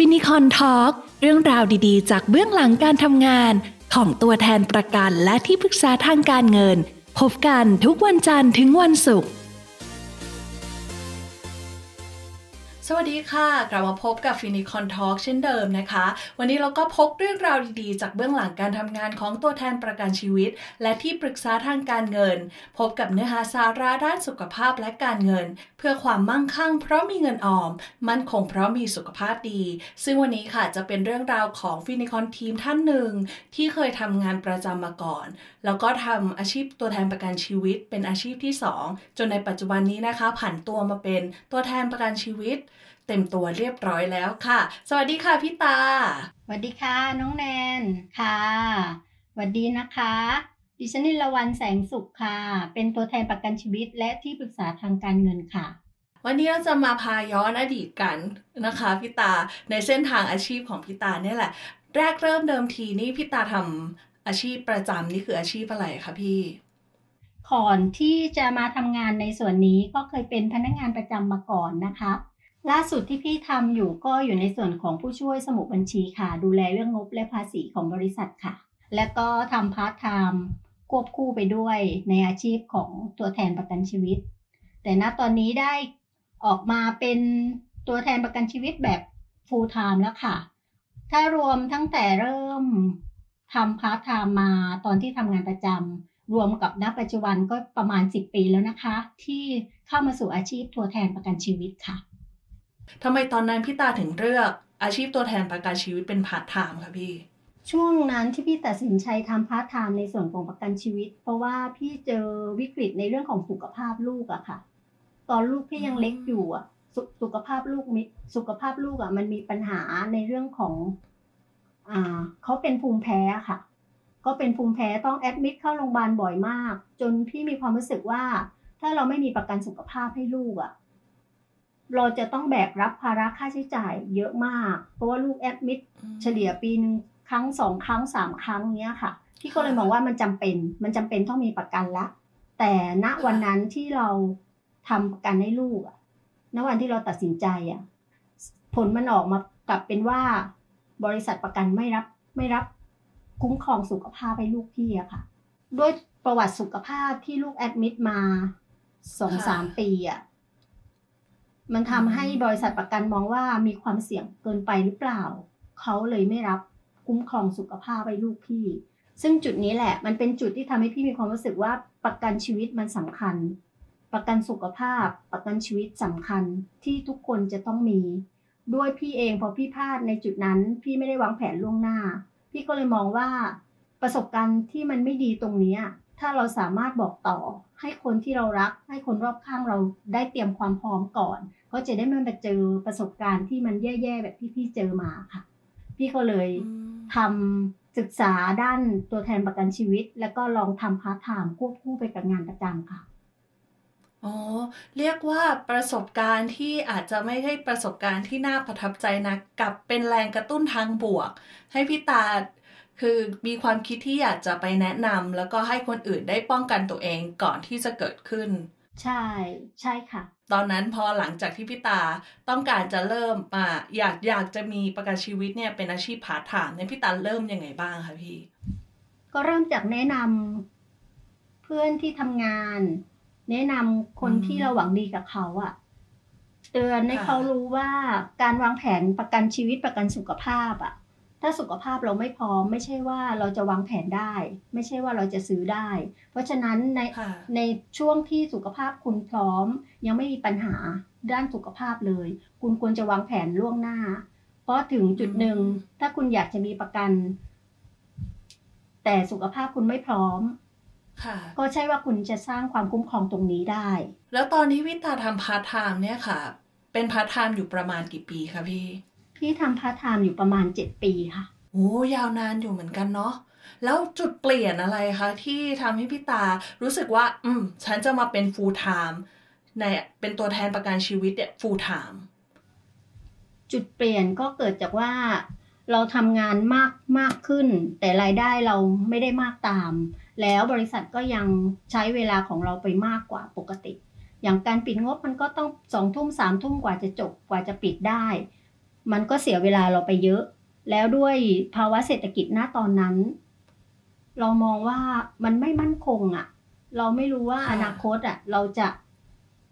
Finicorn Talk เรื่องราวดีๆ จากเบื้องหลังการทำงาน ของตัวแทนประกันและที่ปรึกษาทางการเงิน พบกันทุกวันจันทร์ถึงวันศุกร์ สวัสดีค่ะ กลับมาพบกับ Finicorn Talk เช่นเดิมนะคะ วันนี้เราก็พกเรื่องราวดีๆ จากเบื้องหลังการทำงานของตัวแทนประกันชีวิต และที่ปรึกษาทางการเงิน พบกับเนื้อหาสาระด้านสุขภาพและการเงิน เพื่อความมั่งคั่ง เพราะมีเงินออม มั่นคงเพราะมีสุขภาพดี ซึ่งวันนี้ค่ะจะเป็นเรื่องราวของฟินิคอนทีมท่านหนึ่ง ที่เคยทำงานประจำมาก่อน แล้วก็ทำอาชีพตัวแทนประกันชีวิต เป็นอาชีพที่ 2 จนในปัจจุบันนี้นะคะ ผันตัวมาเป็นตัวแทนประกันชีวิต เต็มตัวเรียบร้อยแล้วค่ะ สวัสดีค่ะพี่ตาสวัสดีค่ะน้องแนนค่ะสวัสดีนะคะ ดิฉันนิลวันแสงสุขค่ะ เป็นตัวแทนประกันชีวิต และที่ปรึกษาทางการเงินค่ะวันนี้เราจะมาพาย้อนอดีตกันนะคะพี่ตาในเส้นทางอาชีพของพี่ตาเนี่ยแหละ แรกเริ่มเดิมทีนี่พี่ตาทำอาชีพประจำนี่คืออาชีพอะไรคะพี่ก่อนที่จะมาทำงานในส่วนนี้ก็เคยเป็นพนักงานประจำมาก่อนนะคะ ล่าสุดที่พี่ทำอยู่ก็อยู่ในส่วนของผู้ช่วยสมุดบัญชีค่ะ ดูแลเรื่องงบและภาษีของบริษัทค่ะ และก็ทำพาร์ทไทม์ควบคู่ไปด้วยในอาชีพของตัวแทนประกันชีวิต แต่ณตอนนี้ได้ออกมาเป็นตัวแทนประกันชีวิตแบบ full time แล้วค่ะ ถ้ารวมตั้งแต่เริ่มทำพาร์ทไทม์มาตอนที่ทำงานประจำรวมกับณปัจจุบันก็ประมาณ 10 ปีแล้วนะคะ ที่เข้ามาสู่อาชีพตัวแทนประกันชีวิตค่ะ ทำไมตอนนั้นพี่ตาถึงเลือกอาชีพตัวแทนประกันชีวิตเป็นพาร์ทไทม์คะพี่ ช่วงนั้นที่พี่ตัดสินใจทำพาร์ทไทม์ในส่วนของประกันชีวิต เพราะว่าพี่เจอวิกฤตในเรื่องของสุขภาพลูกอะค่ะ ตอนลูกพี่ยังเล็กอยู่อะสสุขภาพลูกมิสุขภาพลูกอะมันมีปัญหาในเรื่องของ อ่าเขาเป็นภูมิแพ้ค่ะ ก็เป็นภูมิแพ้ต้อง admit เข้าโรงพยาบาลบ่อยมาก จนพี่มีความรู้สึกว่า ถ้าเราไม่มีประกันสุขภาพให้ลูกอะ เราจะต้องแบกรับภาระค่าใช้จ่ายเยอะมาก เพราะว่าลูกแอดมิดเฉลี่ยปีหนึ่งครั้งสองครั้งสามครั้งเนี้ยค่ะ ที่ก็เลยมองว่ามันจำเป็น มันจำเป็นต้องมีประกันละ แต่ณวันนั้นที่เราทำประกันให้ลูกอะณวันที่เราตัดสินใจอะผลมันออกมากลับเป็นว่าบริษัทประกันไม่รับไม่รับคุ้มครองสุขภาพให้ลูกพี่อะค่ะ ด้วยประวัติสุขภาพที่ลูกแอดมิดมาสองสามปีอะ มันทำให้บริษัทประกันมองว่ามีความเสี่ยงเกินไปหรือเปล่า เขาเลยไม่รับคุ้มครองสุขภาพให้ลูกพี่ ซึ่งจุดนี้แหละ มันเป็นจุดที่ทำให้พี่มีความรู้สึกว่าประกันชีวิตมันสำคัญ ประกันสุขภาพ ประกันชีวิตสำคัญที่ทุกคนจะต้องมี ด้วยพี่เองพอพี่พลาดในจุดนั้น พี่ไม่ได้วางแผนล่วงหน้า พี่ก็เลยมองว่าประสบการณ์ที่มันไม่ดีตรงเนี้ย ถ้าเราสามารถบอกต่อให้คนที่เรารัก ให้คนรอบข้างเราได้เตรียมความพร้อมก่อน ก็จะได้ไม่มาเจอประสบการณ์ที่มันแย่ๆแบบที่พี่เจอมาค่ะ พี่ก็เลยทำศึกษาด้านตัวแทนประกันชีวิต แล้วก็ลองทำพาร์ทไทม์ควบคู่ไปกับงานประจำค่ะอ๋อเรียกว่าประสบการณ์ที่อาจจะไม่ใช่ประสบการณ์ที่น่าประทับใจนะกลับเป็นแรงกระตุ้นทางบวก ให้พี่ตา คือมีความคิดที่อยากจะไปแนะนำแล้วก็ให้คนอื่นได้ป้องกันตัวเองก่อนที่จะเกิดขึ้น ใช่ ใช่ค่ะ ตอนนั้นพอหลังจากที่พี่ตาต้องการจะเริ่มมาอยากอยากจะมีประกันชีวิตเนี่ยเป็นอาชีพพาร์ทไทม์เนี่ยพี่ตาเริ่มยังไงบ้างคะพี่ ก็เริ่มจากแนะนำเพื่อนที่ทำงาน แนะนำคนที่เราหวังดีกับเขาอะเตือนให้เขารู้ว่าการวางแผนประกันชีวิตประกันสุขภาพอะ ถ้าสุขภาพเราไม่พร้อม ไม่ใช่ว่าเราจะวางแผนได้ ไม่ใช่ว่าเราจะซื้อได้ เพราะฉะนั้นในในช่วงที่สุขภาพคุณพร้อม ยังไม่มีปัญหาด้านสุขภาพเลย คุณควรจะวางแผนล่วงหน้า เพราะถึงจุดหนึ่ง ถ้าคุณอยากจะมีประกัน แต่สุขภาพคุณไม่พร้อมก็ใช่ว่าคุณจะสร้างความคุ้มครองตรงนี้ได้ แล้วตอนที่พี่ตาทำพาร์ทไทม์เนี่ยค่ะ เป็นพาร์ทไทม์อยู่ประมาณกี่ปีคะพี่ พี่ทำพาร์ทไทม์อยู่ประมาณเจ็ดปีค่ะ โอ้ยาวนานอยู่เหมือนกันเนาะแล้วจุดเปลี่ยนอะไรคะที่ทำให้พี่ตารู้สึกว่า อืม ฉันจะมาเป็น full time ในเป็นตัวแทนประกันชีวิตเนี่ย full time จุดเปลี่ยนก็เกิดจากว่าเราทำงานมากมากขึ้น แต่รายได้เราไม่ได้มากตาม แล้วบริษัทก็ยังใช้เวลาของเราไปมากกว่าปกติ อย่างการปิดงบมันก็ต้องสองทุ่มสามทุ่มกว่าจะจบกว่าจะปิดได้ มันก็เสียเวลาเราไปเยอะ แล้วด้วยภาวะเศรษฐกิจณตอนนั้น เรามองว่ามันไม่มั่นคงอะ่ะ เราไม่รู้ว่าค่ะอนาคตอะ่ะ เราจะ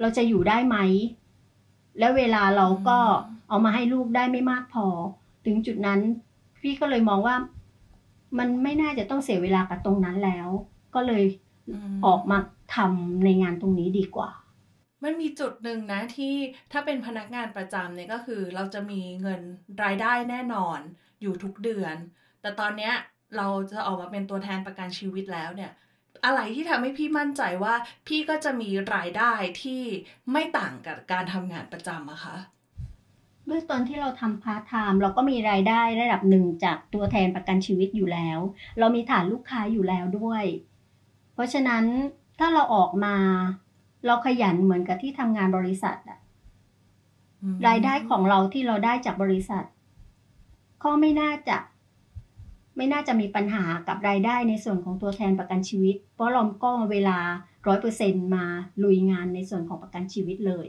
เราจะอยู่ได้ไหม แล้วเวลาเราก็เอามาให้ลูกได้ไม่มากพอ ถึงจุดนั้น พี่ก็เลยมองว่า มันไม่น่าจะต้องเสียเวลากับตรงนั้นแล้ว ก็เลยมออกมาทำในงานตรงนี้ดีกว่า มันมีจุดหนึ่งนะที่ถ้าเป็นพนักงานประจำเนี่ยก็คือเราจะมีเงินรายได้แน่นอนอยู่ทุกเดือน แต่ตอนเนี้ยเราจะออกมาเป็นตัวแทนประกันชีวิตแล้วเนี่ย อะไรที่ทำให้พี่มั่นใจว่า พี่ก็จะมีรายได้ที่ไม่ต่างกับการทำงานประจำอะคะด้วยตอนที่เราทำพาร์ทไทม์เราก็มีรายได้ระดับหนึ่งจากตัวแทนประกันชีวิตอยู่แล้ว เรามีฐานลูกค้าอยู่แล้วด้วย เพราะฉะนั้นถ้าเราออกมา เราขยันเหมือนกับที่ทำงานบริษัทอะอืมรายได้ของเราที่เราได้จากบริษัท ก็ไม่น่าจะ ไม่น่าจะมีปัญหากับรายได้ในส่วนของตัวแทนประกันชีวิต เพราะเราก็เวลาร้อยเปอร์เซ็นต์มาลุยงานในส่วนของประกันชีวิตเลย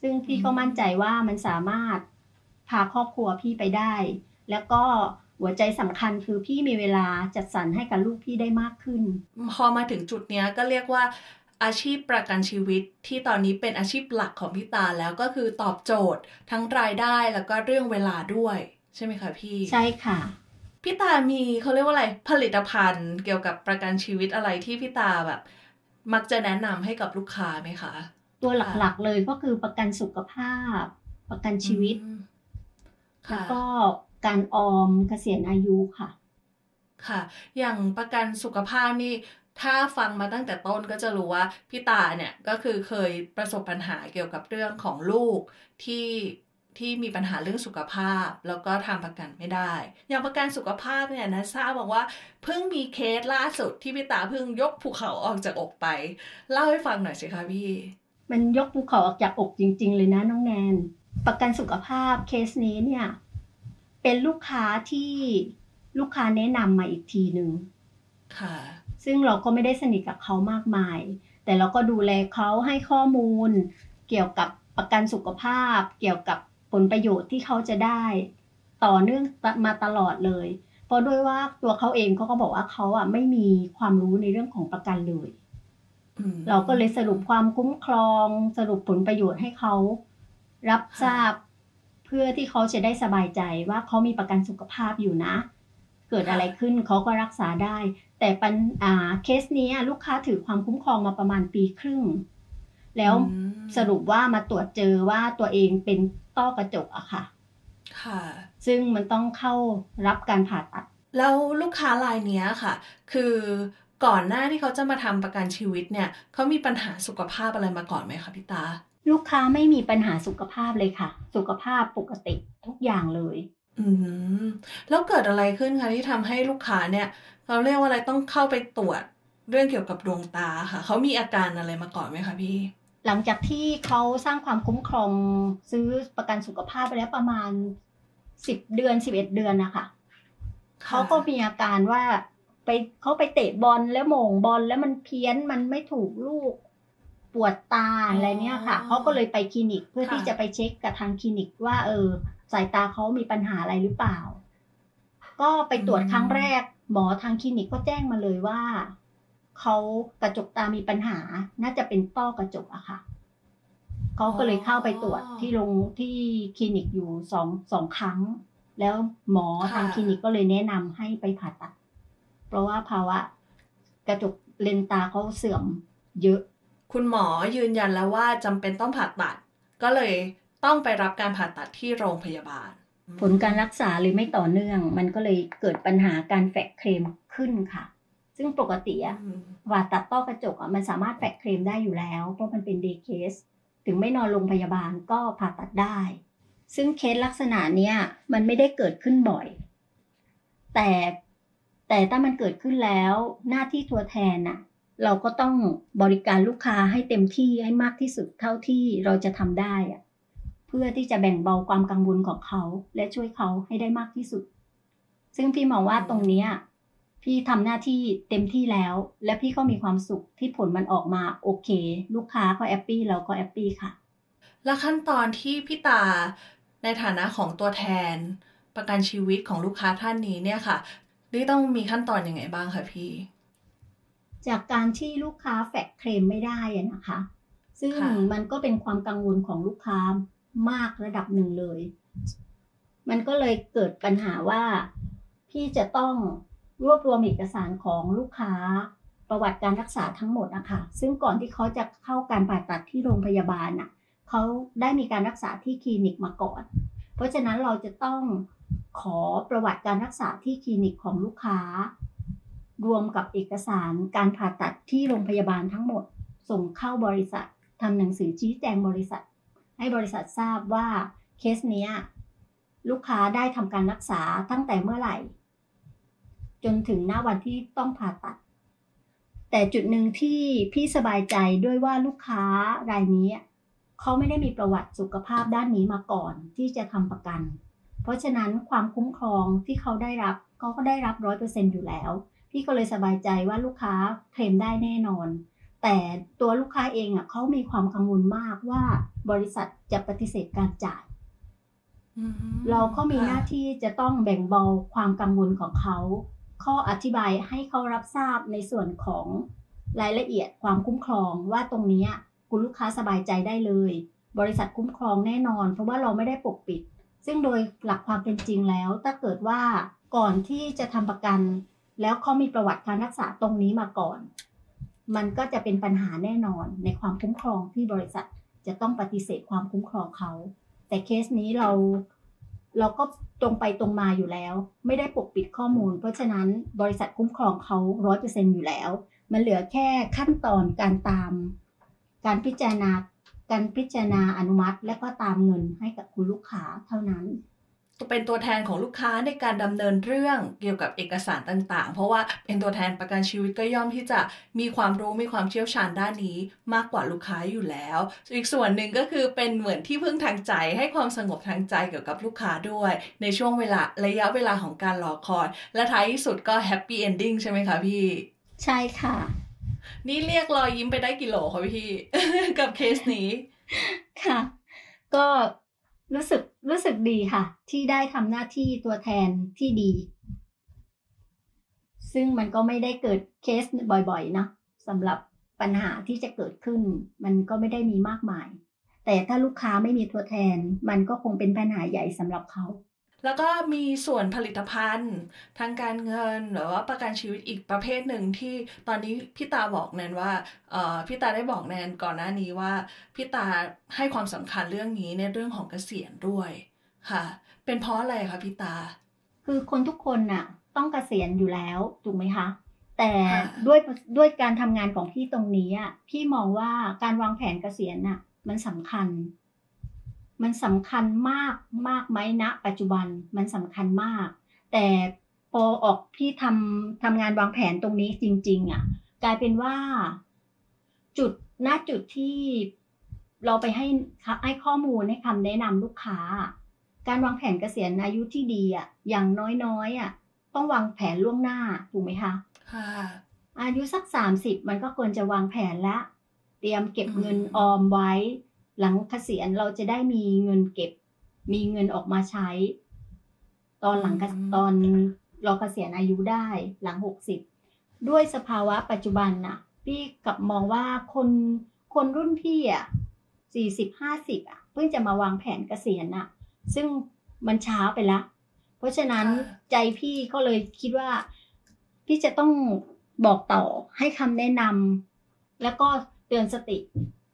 ซึ่งพี่ก็มั่นใจว่ามันสามารถพาครอบครัวพี่ไปได้ แล้วก็หัวใจสำคัญคือพี่มีเวลาจัดสรรให้กับลูกพี่ได้มากขึ้น พอมาถึงจุดเนี้ยก็เรียกว่า อาชีพประกันชีวิตที่ตอนนี้เป็นอาชีพหลักของพี่ตาแล้วก็คือตอบโจทย์ทั้งรายได้แล้วก็เรื่องเวลาด้วย ใช่ไหมคะพี่ ใช่ค่ะ พี่ตามีเขาเรียกว่าอะไรผลิตภัณฑ์เกี่ยวกับประกันชีวิตอะไรที่พี่ตาแบบ มักจะแนะนำให้กับลูกค้าไหมคะ ตัวหลักๆเลยก็คือประกันสุขภาพ ประกันชีวิตอืมแล้วค่ะก็การออมเกษียณอายุค่ะ ค่ะ อย่างประกันสุขภาพนี่ ถ้าฟังมาตั้งแต่ต้นก็จะรู้ว่าพี่ตาเนี่ยก็คือเคยประสบปัญหาเกี่ยวกับเรื่องของลูกที่ที่มีปัญหาเรื่องสุขภาพ แล้วก็ทำประกันไม่ได้ อย่างประกันสุขภาพเนี่ยนะทราบบอกว่าเพิ่งมีเคสล่าสุดที่พี่ตาเพิ่งยกภูเขาออกจากอกไป เล่าให้ฟังหน่อยสิคะพี่ มันยกภูเขาออกจากอกจริง ๆ เลยนะน้องแนน ประกันสุขภาพเคสนี้เนี่ย เป็นลูกค้าที่ลูกค้าแนะนำมาอีกทีหนึ่งค่ะ ซึ่งเราก็ไม่ได้สนิทกับเขามากมาย แต่เราก็ดูแลเขาให้ข้อมูล เกี่ยวกับประกันสุขภาพ เกี่ยวกับผลประโยชน์ที่เขาจะได้ ต่อเนื่องมาตลอดเลย เพราะด้วยว่าตัวเขาเองเขาก็บอกว่าเขาอะไม่มีความรู้ในเรื่องของประกันเลยอืมเราก็เลยสรุปความคุ้มครอง สรุปผลประโยชน์ให้เขารับทราบเพื่อที่เขาจะได้สบายใจว่าเขามีประกันสุขภาพอยู่นะ เกิดอะไรขึ้นเขาก็รักษาได้ แต่ปัญอ่าเคสนี้ลูกค้าถือความคุ้มครองมาประมาณปีครึ่ง แล้วอืมสรุปว่ามาตรวจเจอว่าตัวเองเป็นต้อกระจกอะค่ะ ค่ะ ซึ่งมันต้องเข้ารับการผ่าตัด แล้วลูกค้ารายเนี้ยค่ะ คือก่อนหน้าที่เขาจะมาทำประกันชีวิตเนี่ยเขามีปัญหาสุขภาพอะไรมาก่อนไหมคะพี่ตา ลูกค้าไม่มีปัญหาสุขภาพเลยค่ะ สุขภาพปกติทุกอย่างเลย อืมแล้วเกิดอะไรขึ้นคะที่ทำให้ลูกค้าเนี่ย เราเรียกว่าอะไรต้องเข้าไปตรวจเรื่องเกี่ยวกับดวงตาค่ะ เขามีอาการอะไรมาก่อนไหมคะพี่ หลังจากที่เขาสร้างความคุ้มครองซื้อประกันสุขภาพไปแล้วประมาณสิบเดือนสิบเอ็ดเดือนนะคะเขาก็มีอาการว่าไปเขาไปเตะบอลแล้วโหม่งบอลแล้วมันเพี้ยนมันไม่ถูกลูกปวดตาอะไรเนี่ยค่ะเขาก็เลยไปคลินิกเพื่อที่จะไปเช็คกับทางคลินิกว่า เออ สายตาเขามีปัญหาอะไรหรือเปล่า ก็ไปตรวจครั้งแรก หมอทางคลินิกก็แจ้งมาเลยว่าเขากระจกตามีปัญหา น่าจะเป็นต้อกระจกอะค่ะเขาก็เลยเข้าไปตรวจที่โรงที่คลินิกอยู่สองสองครั้ง แล้วหมอทางคลินิกก็เลยแนะนำให้ไปผ่าตัด เพราะว่าภาวะกระจกเลนส์ตาเขาเสื่อมเยอะ คุณหมอยืนยันแล้วว่าจำเป็นต้องผ่าตัด ก็เลยต้องไปรับการผ่าตัดที่โรงพยาบาล ผลการรักษาเลยไม่ต่อเนื่อง มันก็เลยเกิดปัญหาการแฝกเคลมขึ้นค่ะ ซึ่งปกติอะอืมผ่าตัดต้อกระจกอะมันสามารถแฝกเคลมได้อยู่แล้ว เพราะมันเป็นเดย์เคส ถึงไม่นอนโรงพยาบาลก็ผ่าตัดได้ ซึ่งเคสลักษณะเนี้ยมันไม่ได้เกิดขึ้นบ่อย แต่แต่ถ้ามันเกิดขึ้นแล้วหน้าที่ตัวแทนน่ะ เราก็ต้องบริการลูกค้าให้เต็มที่ให้มากที่สุดเท่าที่เราจะทำได้อะ เพื่อที่จะแบ่งเบาความกังวลของเขา และช่วยเขาให้ได้มากที่สุด ซึ่งพี่มองว่าตรงเนี้ยพี่ทำหน้าที่เต็มที่แล้ว และพี่ก็มีความสุขที่ผลมันออกมาโอเค ลูกค้าก็ happy เราก็ happy ค่ะ แล้วขั้นตอนที่พี่ตาในฐานะของตัวแทน ประกันชีวิตของลูกค้าท่านนี้เนี่ยค่ะนี่ต้องมีขั้นตอนอยังไงบ้างคะพี่ จากการที่ลูกค้าแฟกเคลมไม่ได้นะคะ ซึ่งมันก็เป็นความกังวลของลูกค้า มากระดับหนึ่งเลย มันก็เลยเกิดปัญหาว่า พี่จะต้องรวบรวมเอกสารของลูกค้าประวัติการรักษาทั้งหมดนะคะซึ่งก่อนที่เขาจะเข้าการผ่าตัดที่โรงพยาบาลน่ะเขาได้มีการรักษาที่คลินิกมาก่อน เพราะฉะนั้นเราจะต้องขอประวัติการรักษาที่คลินิกของลูกค้า รวมกับเอกสารการผ่าตัดที่โรงพยาบาลทั้งหมด ส่งเข้าบริษัททำหนังสือชี้แจงบริษัท ให้บริษัททราบว่าเคสนี้ลูกค้าได้ทำการรักษาตั้งแต่เมื่อไหร่ จนถึงหน้าวันที่ต้องผ่าตัด แต่จุดหนึ่งที่พี่สบายใจด้วยว่าลูกค้ารายนี้ เขาไม่ได้มีประวัติสุขภาพด้านนี้มาก่อนที่จะทำประกัน เพราะฉะนั้นความคุ้มครองที่เขาได้รับเขาก็ได้รับร้อยเปอร์เซ็นอยู่แล้ว พี่ก็เลยสบายใจว่าลูกค้าเคลมได้แน่นอน แต่ตัวลูกค้าเองอะเขามีความกังวลมากว่าบริษัทจะปฏิเสธการจ่ายเราก็มีหน้าที่จะต้องแบ่งเบาความกังวลของเขาข้ออธิบายให้เขารับทราบในส่วนของรายละเอียดความคุ้มครองว่าตรงนี้คุณลูกค้าสบายใจได้เลย บริษัทคุ้มครองแน่นอน เพราะว่าเราไม่ได้ปกปิด ซึ่งโดยหลักความเป็นจริงแล้ว ถ้าเกิดว่าก่อนที่จะทำประกัน แล้วเขามีประวัติการรักษาตรงนี้มาก่อน มันก็จะเป็นปัญหาแน่นอนในความคุ้มครองที่บริษัทจะต้องปฏิเสธความคุ้มครองเขา แต่เคสนี้เราเราก็ตรงไปตรงมาอยู่แล้ว ไม่ได้ปกปิดข้อมูล เพราะฉะนั้นบริษัทคุ้มครองเขาร้อยเปอร์เซ็นอยู่แล้ว มันเหลือแค่ขั้นตอนการตาม การพิจารณาการพิจารณาอนุมัติ และก็ตามเงินให้กับคุณลูกค้าเท่านั้น เป็นตัวแทนของลูกค้าในการดำเนินเรื่องเกี่ยวกับเอกสารต่างๆ เพราะว่าเป็นตัวแทนประกันชีวิตก็ย่อมที่จะมีความรู้มีความเชี่ยวชาญด้านนี้มากกว่าลูกค้าอยู่แล้ว อีกส่วนหนึ่งก็คือเป็นเหมือนที่พึ่งทางใจ ให้ความสงบทางใจเกี่ยวกับลูกค้าด้วย ในช่วงเวลาระยะเวลาของการรอคอย และท้ายที่สุดก็ happy ending ใช่ไหมคะพี่ ใช่ค่ะ นี่เรียกรอยยิ้มไปได้กี่โลคะพี่ กับเคสนี้ค่ะ ก็ รู้สึกรู้สึกดีค่ะ ที่ได้ทำหน้าที่ตัวแทนที่ดี ซึ่งมันก็ไม่ได้เกิดเคสบ่อยๆนะสำหรับปัญหาที่จะเกิดขึ้น มันก็ไม่ได้มีมากมาย แต่ถ้าลูกค้าไม่มีตัวแทน มันก็คงเป็นปัญหาใหญ่สำหรับเขา แล้วก็มีส่วนผลิตภัณฑ์ ทางการเงินหรือว่าประกันชีวิตอีกประเภทหนึ่งที่ตอนนี้พี่ตาบอกแนนว่าพี่ตาได้บอกแนนก่อนหน้านี้ว่าพี่ตาให้ความสำคัญเรื่องนี้ในเรื่องของเกษียณด้วยค่ะ เป็นเพราะอะไรคะพี่ตา คือคนทุกคนน่ะ ต้องเกษียณอยู่แล้วถูกไหมคะ แต่ด้วยด้วยการทำงานของพี่ตรงนี้อะพี่มองว่าการวางแผนเกษียณน่ะ มันสำคัญ มันสำคัญมากมากไหมณปัจจุบันมันสำคัญมาก แต่พอออกพี่ทำทำงานวางแผนตรงนี้จริง ๆอะ กลายเป็นว่า จุดณจุดที่เราไปให้ให้ข้อมูลให้คำแนะนำลูกค้า การวางแผนเกษียณอายุที่ดีอะอย่างน้อยๆอะต้องวางแผนล่วงหน้าถูกไหมคะค่ะอายุสักสามสิบมันก็ควรจะวางแผนแล้วเตรียมเก็บเงินออมไว้ หลังเกษียณเราจะได้มีเงินเก็บ มีเงินออกมาใช้ ตอนหลังตอนเราเกษียณอายุได้หลังหกสิบด้วยสภาวะปัจจุบันน่ะ พี่กับมองว่าคนคนรุ่นพี่อะสี่สิบห้าสิบอะเพิ่งจะมาวางแผนเกษียณอะ ซึ่งมันช้าไปละ เพราะฉะนั้นใจพี่ก็เลยคิดว่า พี่จะต้องบอกต่อให้คำแนะนำแล้วก็เตือนสติ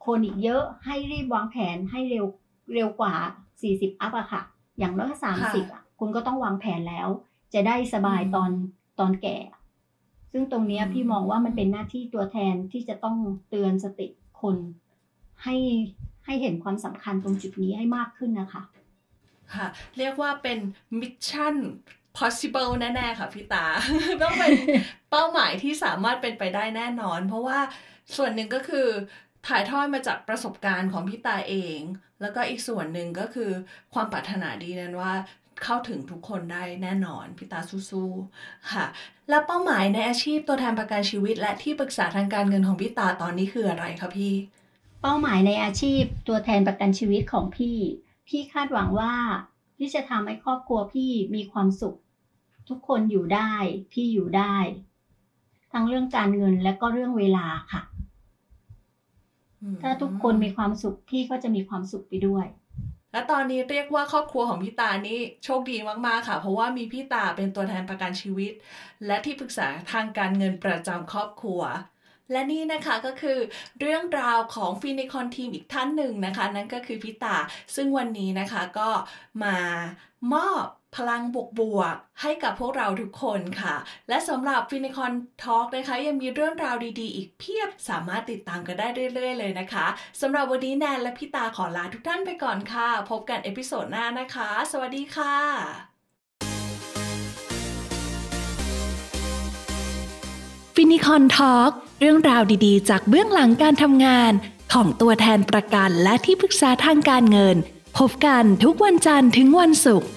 คนอีกเยอะให้รีบวางแผนให้เร็วเร็วกว่า 40 อัพอะค่ะ อย่างน้อยสามสิบอะคุณก็ต้องวางแผนแล้ว จะได้สบายตอนตอนแก่ ซึ่งตรงนี้พี่มองว่ามันเป็นหน้าที่ตัวแทนที่จะต้องเตือนสติคนให้ให้เห็นความสำคัญตรงจุดนี้ให้มากขึ้นนะคะ ค่ะ เรียกว่าเป็นมิชชั่น possible แน่ ๆ ค่ะพี่ตา ต้องเป็นเป้าหมายที่สามารถเป็นไปได้แน่นอน เพราะว่าส่วนหนึ่งก็คือ ถ่ายทอดมาจากประสบการณ์ของพี่ตาเอง แล้วก็อีกส่วนหนึ่งก็คือความปรารถนาดีนั้นว่าเข้าถึงทุกคนได้แน่นอนพี่ตาสู้ๆค่ะ แล้วเป้าหมายในอาชีพตัวแทนประกันชีวิต และที่ปรึกษาทางการเงินของพี่ตาตอนนี้คืออะไรคะพี่ เป้าหมายในอาชีพตัวแทนประกันชีวิตของพี่พพี่คาดหวังว่าพี่จะทำให้ครอบครัวพี่มีความสุข ทุกคนอยู่ได้ พี่อยู่ได้ ทั้งเรื่องการเงินและก็เรื่องเวลาค่ะ ถ้าทุกคนมีความสุขพี่ก็จะมีความสุขไปด้วย และตอนนี้เรียกว่าครอบครัวของพี่ตานี่โชคดีมากๆค่ะ เพราะว่ามีพี่ตาเป็นตัวแทนประกันชีวิต และที่ปรึกษาทางการเงินประจำครอบครัวและนี่นะคะก็คือเรื่องราวของฟินิคอนทีมอีกท่านหนึ่งนะคะ นั่นก็คือพี่ตา ซึ่งวันนี้นะคะก็มามอบ พลังบวกๆให้กับพวกเราทุกคนค่ะ และสำหรับฟินิคอนทอล์กนะคะ ยังมีเรื่องราวดีๆ อีกเพียบสามารถติดตามกันได้เรื่อยๆ เลยนะคะสำหรับวันนี้แนนและพี่ตาขอลาทุกท่านไปก่อนค่ะ พบกัน episode หน้านะคะ สวัสดีค่ะฟินิคอนทอล์กเรื่องราวดีๆ จากเบื้องหลังการทำงาน ของตัวแทนประกันและที่ปรึกษาทางการเงิน พบกันทุกวันจันทร์ถึงวันศุกร์